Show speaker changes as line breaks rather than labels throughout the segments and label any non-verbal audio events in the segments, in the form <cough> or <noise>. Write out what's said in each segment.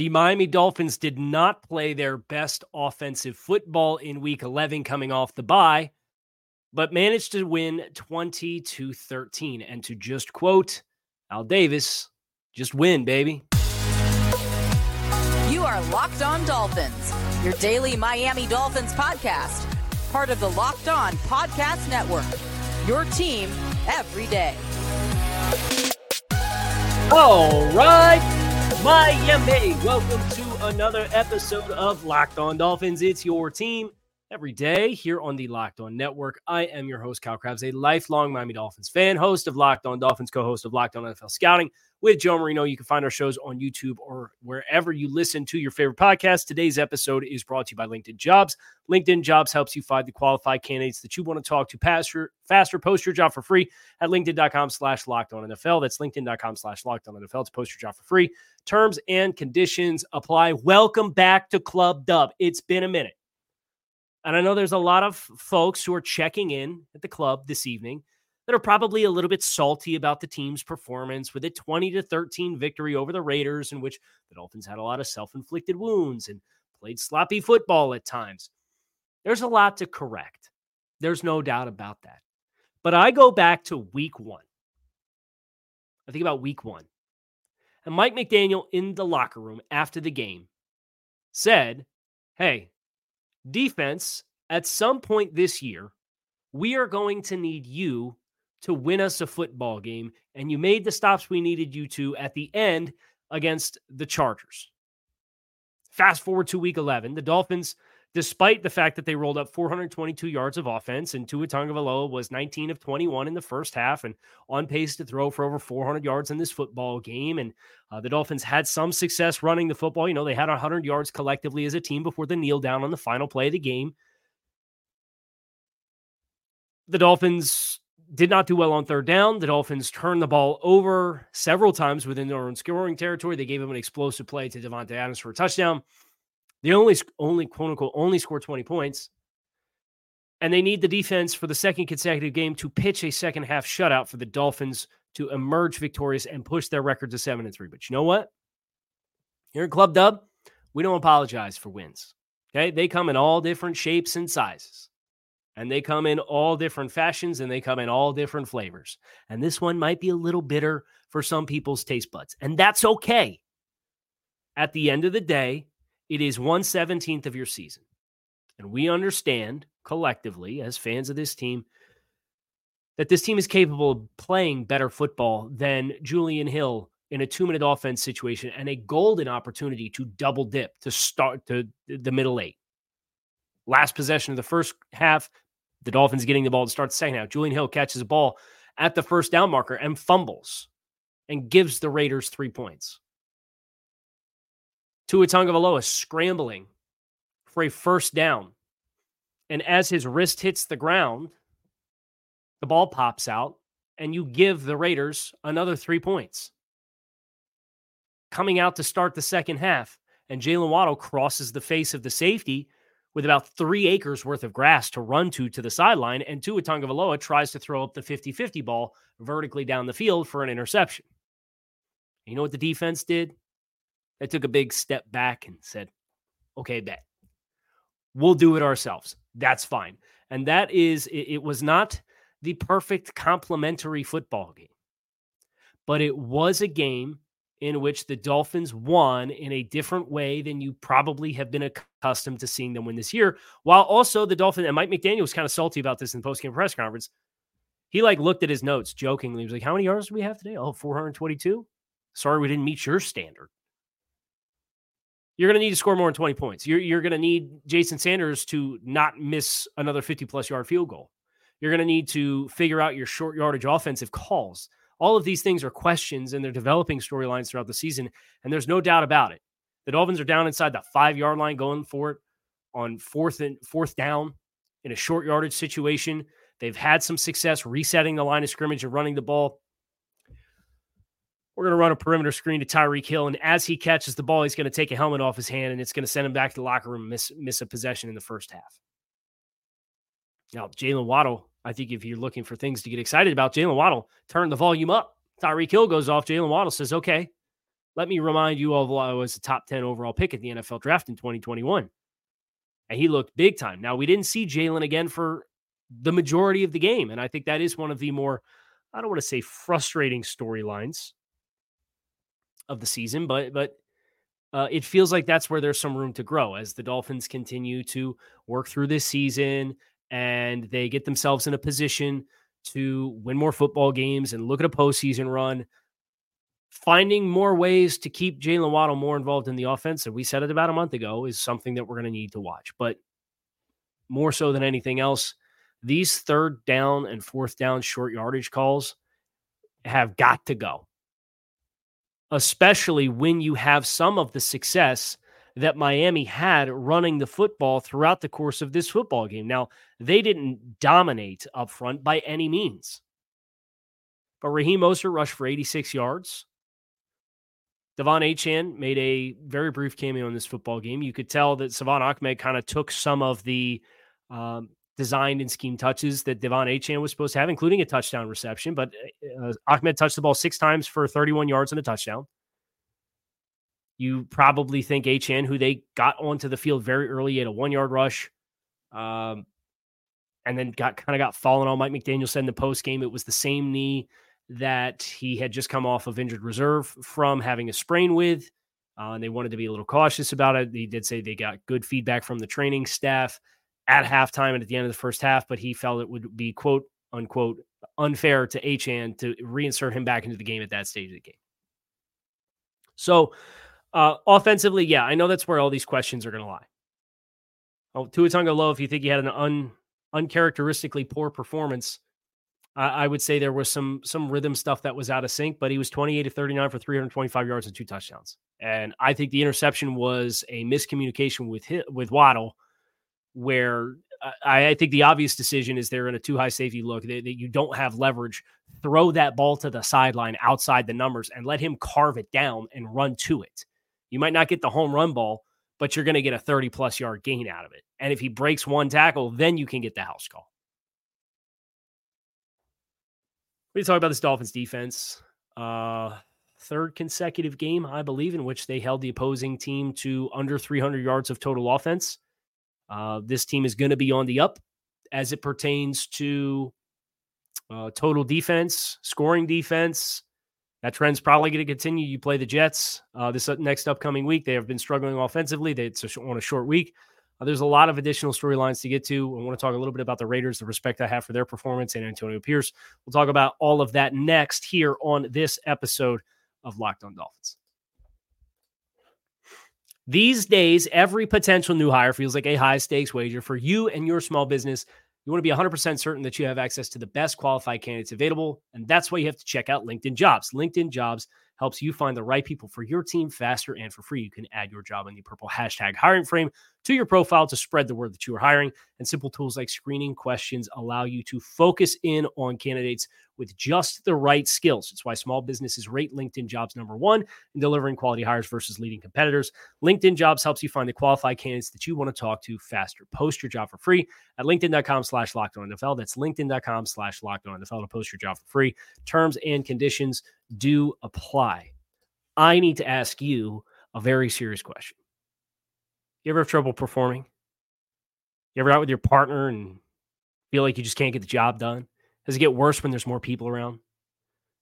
The Miami Dolphins did not play their best offensive football in week 11 coming off the bye, but managed to win 20 to 13. And to just quote Al Davis, just win, baby.
You are Locked On Dolphins, your daily Miami Dolphins podcast, part of the Locked On Podcast Network. Your team every day.
All right. Miami. Welcome to another episode of Locked On Dolphins. It's your team every day here on the Locked On Network. I am your host, Kyle Crabbs, a lifelong Miami Dolphins fan, host of Locked On Dolphins, co host of Locked On NFL Scouting with Joe Marino. You can find our shows on YouTube or wherever you listen to your favorite podcast. Today's episode is brought to you by LinkedIn Jobs. LinkedIn Jobs helps you find the qualified candidates that you want to talk to faster. Faster, post your job for free at LinkedIn.com slash locked on NFL. That's LinkedIn.com slash locked on NFL to post your job for free. Terms and conditions apply. Welcome back to Club Dub. It's been a minute. And I know there's a lot of folks who are checking in at the club this evening that are probably a little bit salty about the team's performance with a 20 to 13 victory over the Raiders, in which the Dolphins had a lot of self inflicted wounds and played sloppy football at times. There's a lot to correct. There's no doubt about that. But I go back to week one. I think about week one. And Mike McDaniel in the locker room after the game said, Hey, defense, at some point this year, we are going to need you to win us a football game. And you made the stops we needed you to at the end against the Chargers. Fast forward to week 11, the Dolphins, despite the fact that they rolled up 422 yards of offense and Tua Tagovailoa was 19 of 21 in the first half and on pace to throw for over 400 yards in this football game. And uh, the Dolphins had some success running the football. You know, they had 100 yards collectively as a team before the kneel down on the final play of the game. The Dolphins did not do well on third down. The Dolphins turned the ball over several times within their own scoring territory. They gave him an explosive play to Davante Adams for a touchdown. They only only quote unquote only scored 20 points. And they need the defense for the second consecutive game to pitch a second half shutout for the Dolphins to emerge victorious and push their record to 7 and 3. But you know what? Here in Club Dub, we don't apologize for wins. Okay? They come in all different shapes and sizes and they come in all different fashions and they come in all different flavors. And this one might be a little bitter for some people's taste buds, and that's okay. At the end of the day, it is 117th of your season. And we understand collectively as fans of this team that this team is capable of playing better football than Julian Hill in a two minute offense situation and a golden opportunity to double dip to start to the middle eight. Last possession of the first half, the Dolphins getting the ball to start the second half. Julian Hill catches a ball at the first down marker and fumbles and gives the Raiders three points. Tua Tagovailoa scrambling for a first down. And as his wrist hits the ground, the ball pops out and you give the Raiders another three points. Coming out to start the second half, and Jaylen Waddle crosses the face of the safety with about three acres worth of grass to run to to the sideline, and Tua Tagovailoa tries to throw up the 50-50 ball vertically down the field for an interception. You know what the defense did? They took a big step back and said, "Okay, bet we'll do it ourselves. That's fine." And that is, it, it was not the perfect complementary football game, but it was a game in which the Dolphins won in a different way than you probably have been accustomed to seeing them win this year. While also the Dolphins and Mike McDaniel was kind of salty about this in the postgame press conference. He like looked at his notes jokingly. He was like, How many yards do we have today? Oh, 422. Sorry, we didn't meet your standard. You're going to need to score more than 20 points. You're, you're going to need Jason Sanders to not miss another 50 plus yard field goal. You're going to need to figure out your short yardage offensive calls. All of these things are questions and they're developing storylines throughout the season. And there's no doubt about it. The Dolphins are down inside the five yard line going for it on fourth and fourth down in a short yardage situation. They've had some success resetting the line of scrimmage and running the ball. We're going to run a perimeter screen to Tyreek Hill. And as he catches the ball, he's going to take a helmet off his hand and it's going to send him back to the locker room and miss, miss a possession in the first half. Now, Jaylen Waddle I think if you're looking for things to get excited about, Jaylen Waddle turn the volume up. Tyreek Hill goes off. Jaylen Waddle says, okay, let me remind you of I was a top 10 overall pick at the NFL draft in 2021. And he looked big time. Now, we didn't see Jaylen again for the majority of the game. And I think that is one of the more, I don't want to say frustrating storylines of the season, but, but, uh, it feels like that's where there's some room to grow as the Dolphins continue to work through this season and they get themselves in a position to win more football games and look at a postseason run finding more ways to keep Jaylen Waddle more involved in the offense, and we said it about a month ago, is something that we're going to need to watch. But more so than anything else, these third down and fourth down short yardage calls have got to go, especially when you have some of the success that Miami had running the football throughout the course of this football game. Now, they didn't dominate up front by any means. But Raheem Mostert rushed for 86 yards. De'Von Achane made a very brief cameo in this football game. You could tell that Salvon Ahmed kind of took some of the um, designed and scheme touches that De'Von Achane was supposed to have, including a touchdown reception. But uh, Ahmed touched the ball six times for 31 yards and a touchdown. You probably think Achane, who they got onto the field very early, at a one yard rush, um, and then got kind of got fallen on. Mike McDaniel said in the post game it was the same knee that he had just come off of injured reserve from having a sprain with. Uh, and they wanted to be a little cautious about it. He did say they got good feedback from the training staff at halftime and at the end of the first half, but he felt it would be quote unquote unfair to Achane to reinsert him back into the game at that stage of the game. So uh, offensively, yeah, I know that's where all these questions are going to lie. Oh, Tua Low, if you think he had an un, uncharacteristically poor performance, I, would say there was some some rhythm stuff that was out of sync, but he was 28 to 39 for 325 yards and two touchdowns. And I think the interception was a miscommunication with with Waddle, where I, I, think the obvious decision is they're in a too high safety look that, that you don't have leverage. Throw that ball to the sideline outside the numbers and let him carve it down and run to it. You might not get the home run ball, but you're going to get a 30 plus yard gain out of it. And if he breaks one tackle, then you can get the house call. We talk about this Dolphins defense. Uh, third consecutive game, I believe, in which they held the opposing team to under 300 yards of total offense. Uh, this team is going to be on the up as it pertains to uh, total defense, scoring defense. That trend's probably going to continue. You play the Jets uh, this next upcoming week. They have been struggling offensively. They, it's on a short week. Uh, there's a lot of additional storylines to get to. I want to talk a little bit about the Raiders, the respect I have for their performance, and Antonio Pierce. We'll talk about all of that next here on this episode of Locked On Dolphins. These days, every potential new hire feels like a high stakes wager for you and your small business. You want to be 100% certain that you have access to the best qualified candidates available. And that's why you have to check out LinkedIn Jobs. LinkedIn Jobs helps you find the right people for your team faster and for free. You can add your job in the purple hashtag hiring frame to your profile to spread the word that you are hiring. And simple tools like screening questions allow you to focus in on candidates with just the right skills. It's why small businesses rate LinkedIn jobs number one in delivering quality hires versus leading competitors. LinkedIn jobs helps you find the qualified candidates that you want to talk to faster. Post your job for free at LinkedIn.com slash locked on NFL. That's LinkedIn.com slash locked on NFL to post your job for free. Terms and conditions do apply. I need to ask you a very serious question. You ever have trouble performing? You ever out with your partner and feel like you just can't get the job done? Does it get worse when there's more people around?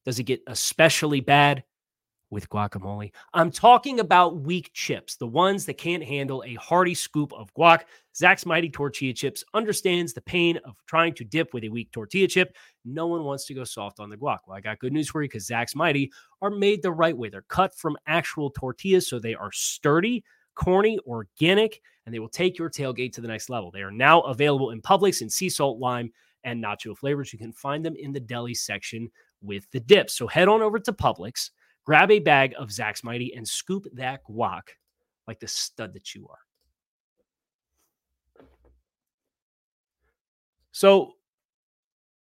Does it get especially bad with guacamole? I'm talking about weak chips, the ones that can't handle a hearty scoop of guac. Zach's Mighty Tortilla Chips understands the pain of trying to dip with a weak tortilla chip. No one wants to go soft on the guac. Well, I got good news for you because Zach's Mighty are made the right way. They're cut from actual tortillas, so they are sturdy, corny, organic, and they will take your tailgate to the next level. They are now available in Publix in sea salt, lime, and nacho flavors. You can find them in the deli section with the dips. So head on over to Publix, grab a bag of Zach's Mighty, and scoop that guac like the stud that you are. So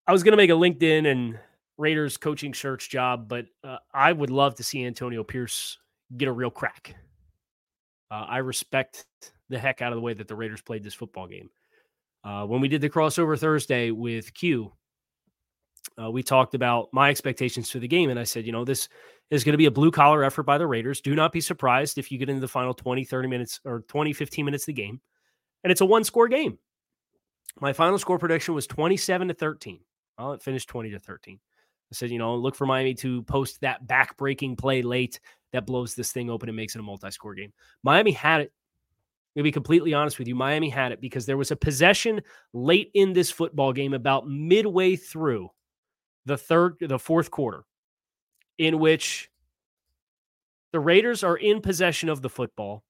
I was going to make a LinkedIn and Raiders coaching search job, but uh, I would love to see Antonio Pierce get a real crack. Uh, I respect the heck out of the way that the Raiders played this football game. Uh, when we did the crossover Thursday with Q, uh, we talked about my expectations for the game. And I said, you know, this is going to be a blue collar effort by the Raiders. Do not be surprised if you get into the final 20, 30 minutes or 20, 15 minutes of the game. And it's a one score game. My final score prediction was 27 to 13. Well, it finished 20 to 13. I said, you know, look for Miami to post that back breaking play late that blows this thing open and makes it a multi score game. Miami had it. To be completely honest with you, Miami had it because there was a possession late in this football game, about midway through the third, the fourth quarter, in which the Raiders are in possession of the football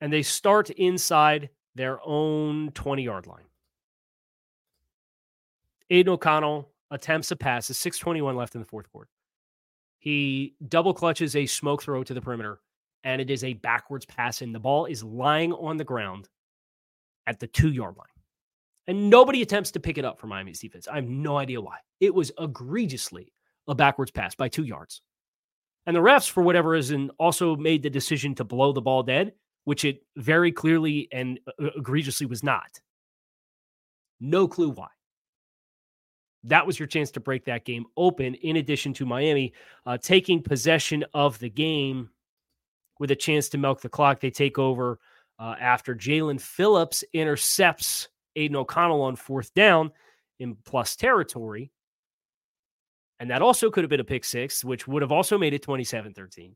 and they start inside their own 20 yard line. Aidan O'Connell attempts a pass, There's 621 left in the fourth quarter. He double clutches a smoke throw to the perimeter, and it is a backwards pass, and the ball is lying on the ground at the two yard line. And nobody attempts to pick it up for Miami's defense. I have no idea why. It was egregiously a backwards pass by two yards. And the refs, for whatever reason, also made the decision to blow the ball dead, which it very clearly and uh, egregiously was not. No clue why that was your chance to break that game open, in addition to Miami uh, taking possession of the game with a chance to milk the clock. They take over uh, after Jaelan Phillips intercepts Aidan O'Connell on fourth down in plus territory. And that also could have been a pick six, which would have also made it 27 13.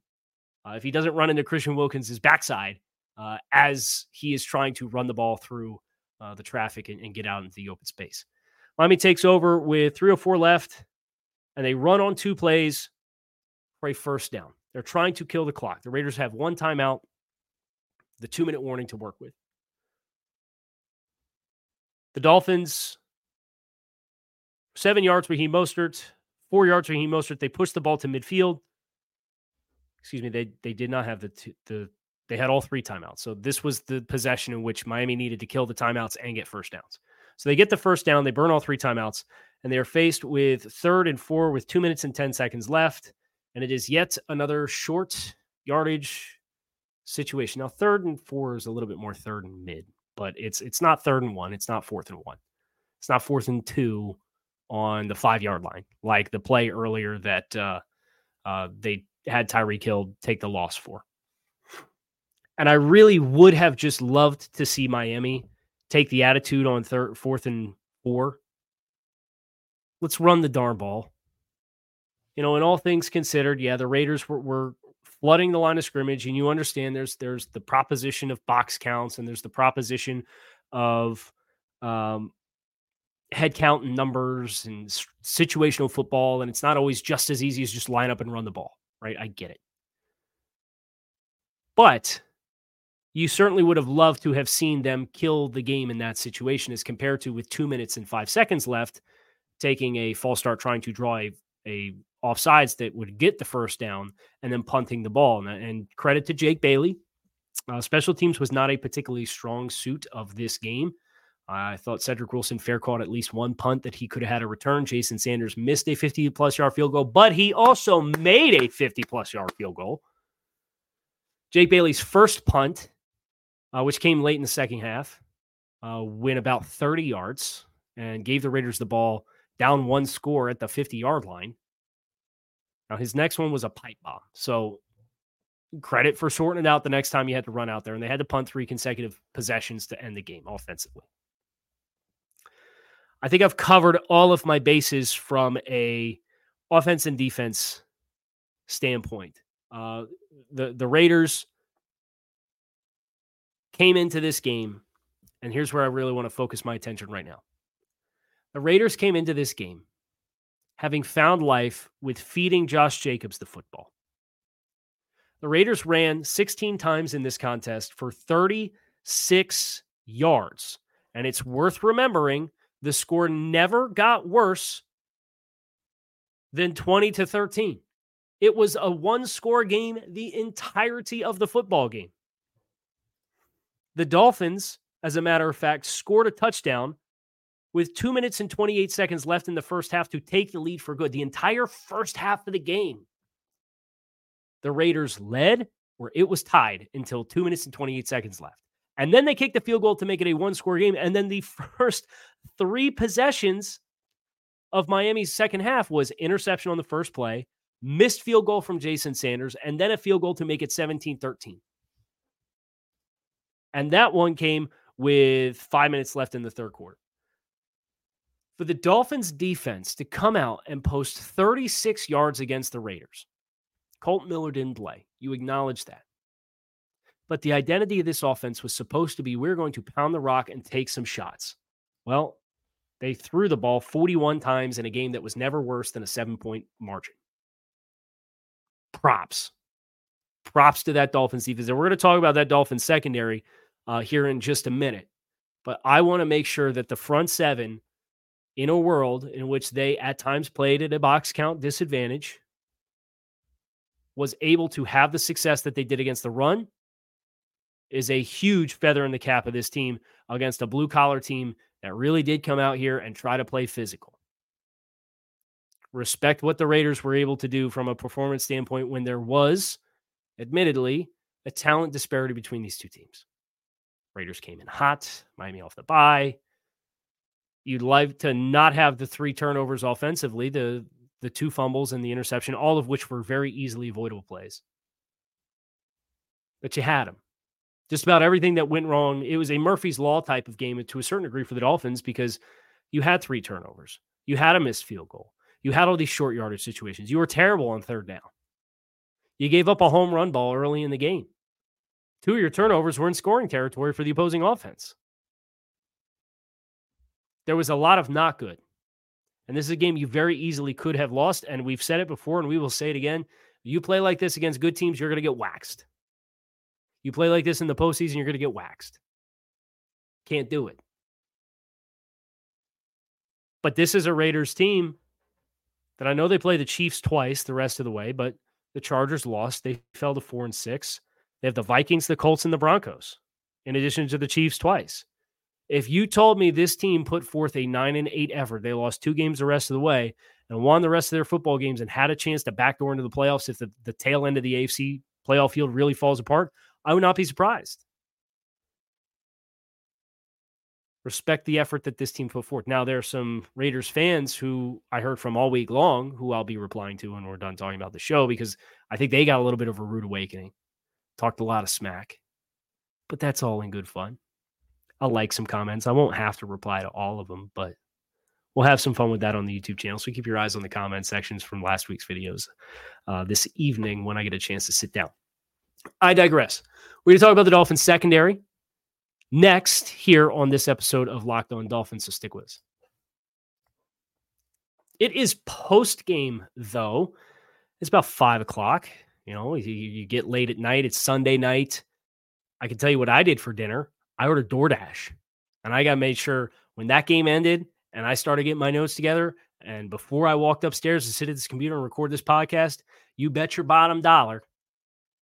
Uh, if he doesn't run into Christian Wilkins' backside uh, as he is trying to run the ball through uh, the traffic and, and get out into the open space. Miami takes over with 304 left, and they run on two plays for a first down. They're trying to kill the clock. The Raiders have one timeout, the two minute warning to work with. The Dolphins, seven yards Raheem Mostert, four yards Raheem Mostert. They push the ball to midfield. Excuse me, they they did not have the two, the they had all three timeouts. So this was the possession in which Miami needed to kill the timeouts and get first downs. So they get the first down, they burn all three timeouts, and they are faced with third and four with two minutes and 10 seconds left. And it is yet another short yardage situation. Now, third and four is a little bit more third and mid, but it's it's not third and one. It's not fourth and one. It's not fourth and two on the five yard line, like the play earlier that uh, uh, they had Tyreek Hill take the loss for. And I really would have just loved to see Miami take the attitude on third, fourth, and four. Let's run the darn ball. You know, in all things considered, yeah, the Raiders were, were flooding the line of scrimmage, and you understand there's there's the proposition of box counts, and there's the proposition of um, head count and numbers and situational football, and it's not always just as easy as just line up and run the ball, right? I get it, but you certainly would have loved to have seen them kill the game in that situation as compared to with two minutes and five seconds left, taking a false start, trying to draw a, a offsides that would get the first down and then punting the ball. And, and credit to Jake Bailey. Uh, special teams was not a particularly strong suit of this game. I thought Cedric Wilson fair caught at least one punt that he could have had a return. Jason Sanders missed a 50 plus yard field goal, but he also made a 50 plus yard field goal. Jake Bailey's first punt uh, which came late in the second half, uh, went about 30 yards and gave the Raiders the ball down one score at the 50 yard line. Now, his next one was a pipe bomb. So, credit for sorting it out the next time you had to run out there. And they had to punt three consecutive possessions to end the game offensively. I think I've covered all of my bases from a offense and defense standpoint. Uh, the the Raiders came into this game, and here's where I really want to focus my attention right now. The Raiders came into this game having found life with feeding Josh Jacobs the football. The Raiders ran 16 times in this contest for 36 yards. And it's worth remembering the score never got worse than 20 to 13. It was a one score game the entirety of the football game. The Dolphins, as a matter of fact, scored a touchdown with two minutes and 28 seconds left in the first half to take the lead for good. The entire first half of the game, the Raiders led where it was tied until two minutes and 28 seconds left. And then they kicked the field goal to make it a one score game. And then the <laughs> first three possessions of Miami's second half was interception on the first play, missed field goal from Jason Sanders, and then a field goal to make it 17 13. And that one came with five minutes left in the third quarter. For the Dolphins defense to come out and post 36 yards against the Raiders, Kolton Miller didn't play. You acknowledge that. But the identity of this offense was supposed to be we're going to pound the rock and take some shots. Well, they threw the ball 41 times in a game that was never worse than a seven point margin. Props. Props to that Dolphins defense. And we're going to talk about that Dolphins secondary uh, here in just a minute. But I want to make sure that the front seven, in a world in which they at times played at a box count disadvantage, was able to have the success that they did against the run is a huge feather in the cap of this team against a blue collar team that really did come out here and try to play physical. Respect what the Raiders were able to do from a performance standpoint when there was, admittedly, a talent disparity between these two teams. Raiders came in hot, Miami off the bye. You'd like to not have the three turnovers offensively, the the two fumbles and the interception, all of which were very easily avoidable plays. But you had them just about everything that went wrong. It was a Murphy's Law type of game to a certain degree for the Dolphins because you had three turnovers, you had a missed field goal, you had all these short yardage situations. You were terrible on third down. You gave up a home run ball early in the game. Two of your turnovers were in scoring territory for the opposing offense. There was a lot of not good. And this is a game you very easily could have lost. And we've said it before, and we will say it again. You play like this against good teams, you're going to get waxed. You play like this in the postseason, you're going to get waxed. Can't do it. But this is a Raiders team that I know they play the Chiefs twice the rest of the way, but the Chargers lost. They fell to four and six. They have the Vikings, the Colts, and the Broncos, in addition to the Chiefs twice. If you told me this team put forth a nine and eight effort, they lost two games the rest of the way and won the rest of their football games and had a chance to backdoor into the playoffs if the, the tail end of the AFC playoff field really falls apart, I would not be surprised. Respect the effort that this team put forth. Now, there are some Raiders fans who I heard from all week long who I'll be replying to when we're done talking about the show because I think they got a little bit of a rude awakening. Talked a lot of smack, but that's all in good fun. I'll like some comments. I won't have to reply to all of them, but we'll have some fun with that on the YouTube channel. So keep your eyes on the comment sections from last week's videos uh, this evening when I get a chance to sit down. I digress. We're going to talk about the Dolphins secondary next here on this episode of Locked On Dolphins. So stick with us. It is post game, though. It's about five o'clock. You know, you, you, get late at night. It's Sunday night. I can tell you what I did for dinner. I ordered DoorDash, and I got made sure when that game ended and I started getting my notes together, and before I walked upstairs to sit at this computer and record this podcast, you bet your bottom dollar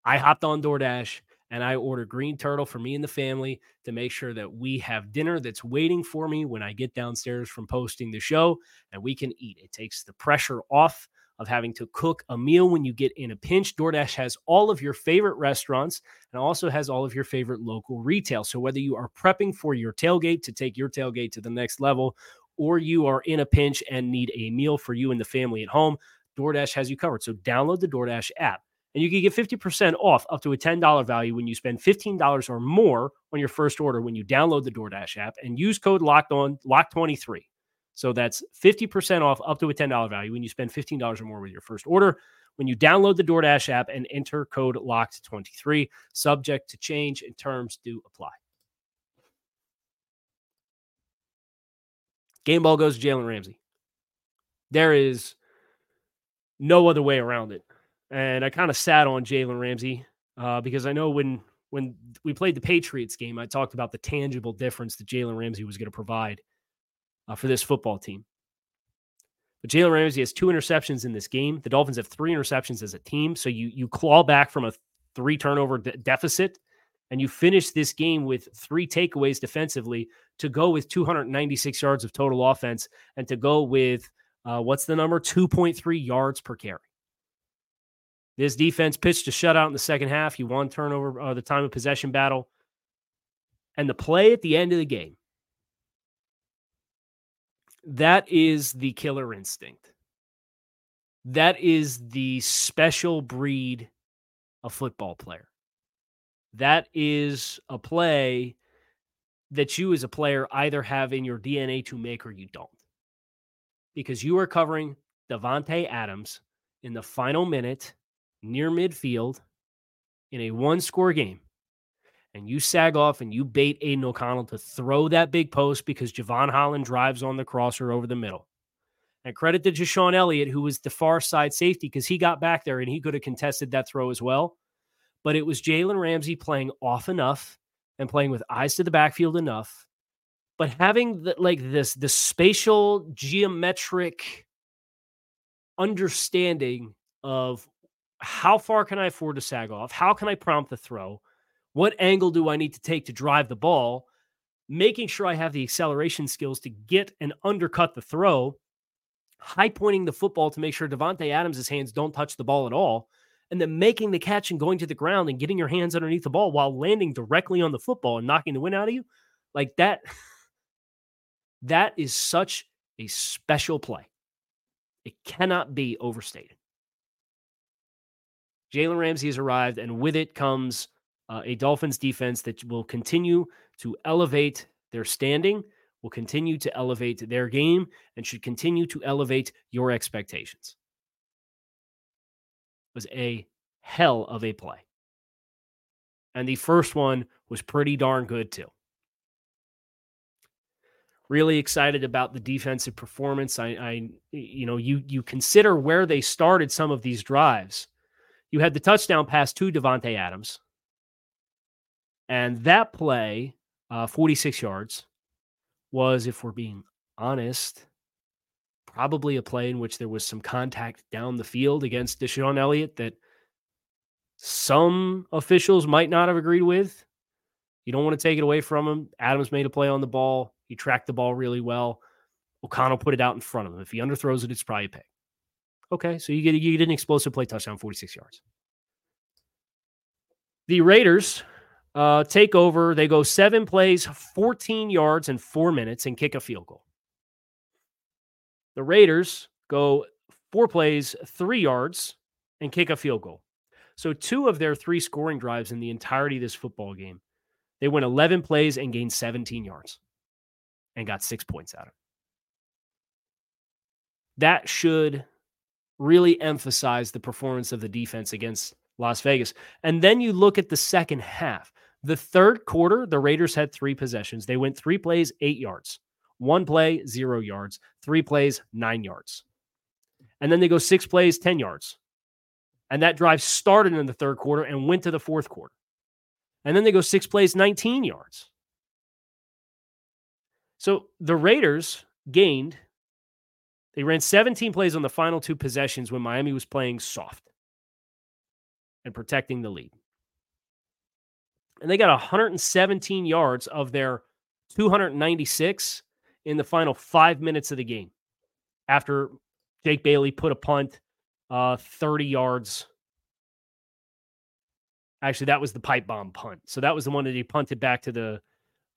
I hopped on DoorDash and I ordered green turtle for me and the family to make sure that we have dinner that's waiting for me when I get downstairs from posting the show and we can eat. It takes the pressure off of having to cook a meal when you get in a pinch. DoorDash has all of your favorite restaurants and also has all of your favorite local retail. So whether you are prepping for your tailgate to take your tailgate to the next level or you are in a pinch and need a meal for you and the family at home, DoorDash has you covered. So download the DoorDash app and you can get 50% off up to a $10 value when you spend $15 or more on your first order when you download the DoorDash app and use code locked on lock23. So that's 50% off up to a $10 value when you spend $15 or more with your first order. When you download the DoorDash app and enter code locked23, subject to change and terms do apply. Game ball goes to Jalen Ramsey. There is no other way around it and I kind of sat on Jalen Ramsey uh, because I know when when we played the Patriots game, I talked about the tangible difference that Jalen Ramsey was going to provide uh, for this football team. But Jalen Ramsey has two interceptions in this game. The Dolphins have three interceptions as a team, so you you claw back from a three turnover de- deficit, and you finish this game with three takeaways defensively to go with 296 yards of total offense and to go with uh, what's the number 2.3 yards per carry. This defense pitched a shutout in the second half. You won turnover uh, the time of possession battle. And the play at the end of the game, That is the killer instinct. That is the special breed of football player. That is a play that you as a player either have in your DNA to make or you don't. Because you are covering Davante Adams in the final minute near midfield in a one score game. And you sag off and you bait Aidan O'Connell to throw that big post because Jevon Holland drives on the crosser over the middle. And credit to DeShon Elliott, who was the far side safety, because he got back there and he could have contested that throw as well. But it was Jalen Ramsey playing off enough and playing with eyes to the backfield enough, but having the, like this the spatial geometric understanding of how far can I afford to sag off? How can I prompt the throw? What angle do I need to take to drive the ball? Making sure I have the acceleration skills to get and undercut the throw, high pointing the football to make sure Davante Adams' hands don't touch the ball at all, and then making the catch and going to the ground and getting your hands underneath the ball while landing directly on the football and knocking the wind out of you. Like that, <laughs> that is such a special play. It cannot be overstated. Jalen Ramsey has arrived, and with it comes uh, a Dolphins defense that will continue to elevate their standing, will continue to elevate their game, and should continue to elevate your expectations was a hell of a play. And the first one was pretty darn good too. Really excited about the defensive performance. I, I you know, you you consider where they started some of these drives. You had the touchdown pass to Davante Adams, and that play, uh, 46 yards, was, if we're being honest, probably a play in which there was some contact down the field against DeShon Elliott that some officials might not have agreed with. You don't want to take it away from him. Adams made a play on the ball. He tracked the ball really well. O'Connell put it out in front of him. If he underthrows it, it's probably a pick. Okay, so you get you get an explosive play touchdown, 46 yards. The Raiders uh, take over. They go seven plays, 14 yards, in four minutes, and kick a field goal. The Raiders go four plays, three yards, and kick a field goal. So, two of their three scoring drives in the entirety of this football game, they went 11 plays and gained 17 yards and got six points out of it. That should really emphasize the performance of the defense against Las Vegas. And then you look at the second half. The third quarter, the Raiders had three possessions. They went three plays, eight yards. One play, zero yards. Three plays, nine yards. And then they go six plays, 10 yards. And that drive started in the third quarter and went to the fourth quarter. And then they go six plays, 19 yards. So the Raiders gained, they ran 17 plays on the final two possessions when Miami was playing soft and protecting the lead. And they got 117 yards of their 296 in the final five minutes of the game after Jake Bailey put a punt uh, 30 yards. Actually, that was the pipe bomb punt. So that was the one that he punted back to the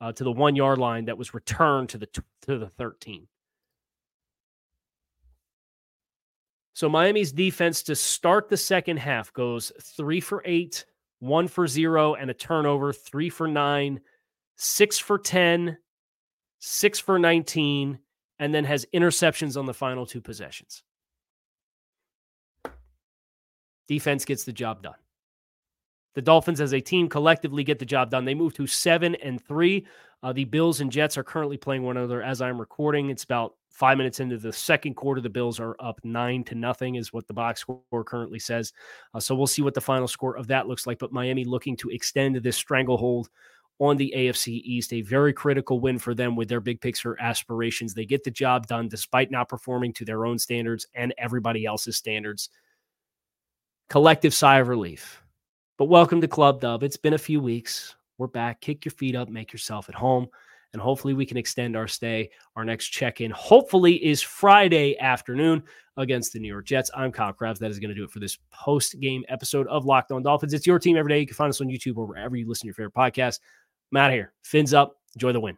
uh, to the one yard line that was returned to the to the 13. So Miami's defense to start the second half goes three for eight, one for zero, and a turnover, three for nine, six for 10, six for 19, and then has interceptions on the final two possessions. Defense gets the job done. The Dolphins, as a team, collectively get the job done. They move to seven and three. Uh, the Bills and Jets are currently playing one another as I'm recording. It's about five minutes into the second quarter. The Bills are up nine to nothing, is what the box score currently says. Uh, so we'll see what the final score of that looks like. But Miami looking to extend this stranglehold on the AFC East. A very critical win for them with their big picture aspirations. They get the job done despite not performing to their own standards and everybody else's standards. Collective sigh of relief. But welcome to Club Dub. It's been a few weeks. We're back. Kick your feet up, make yourself at home, and hopefully we can extend our stay. Our next check in, hopefully, is Friday afternoon against the New York Jets. I'm Kyle Crabbs. That is going to do it for this post game episode of Locked On Dolphins. It's your team every day. You can find us on YouTube or wherever you listen to your favorite podcast. I'm out here. Fins up. Enjoy the win.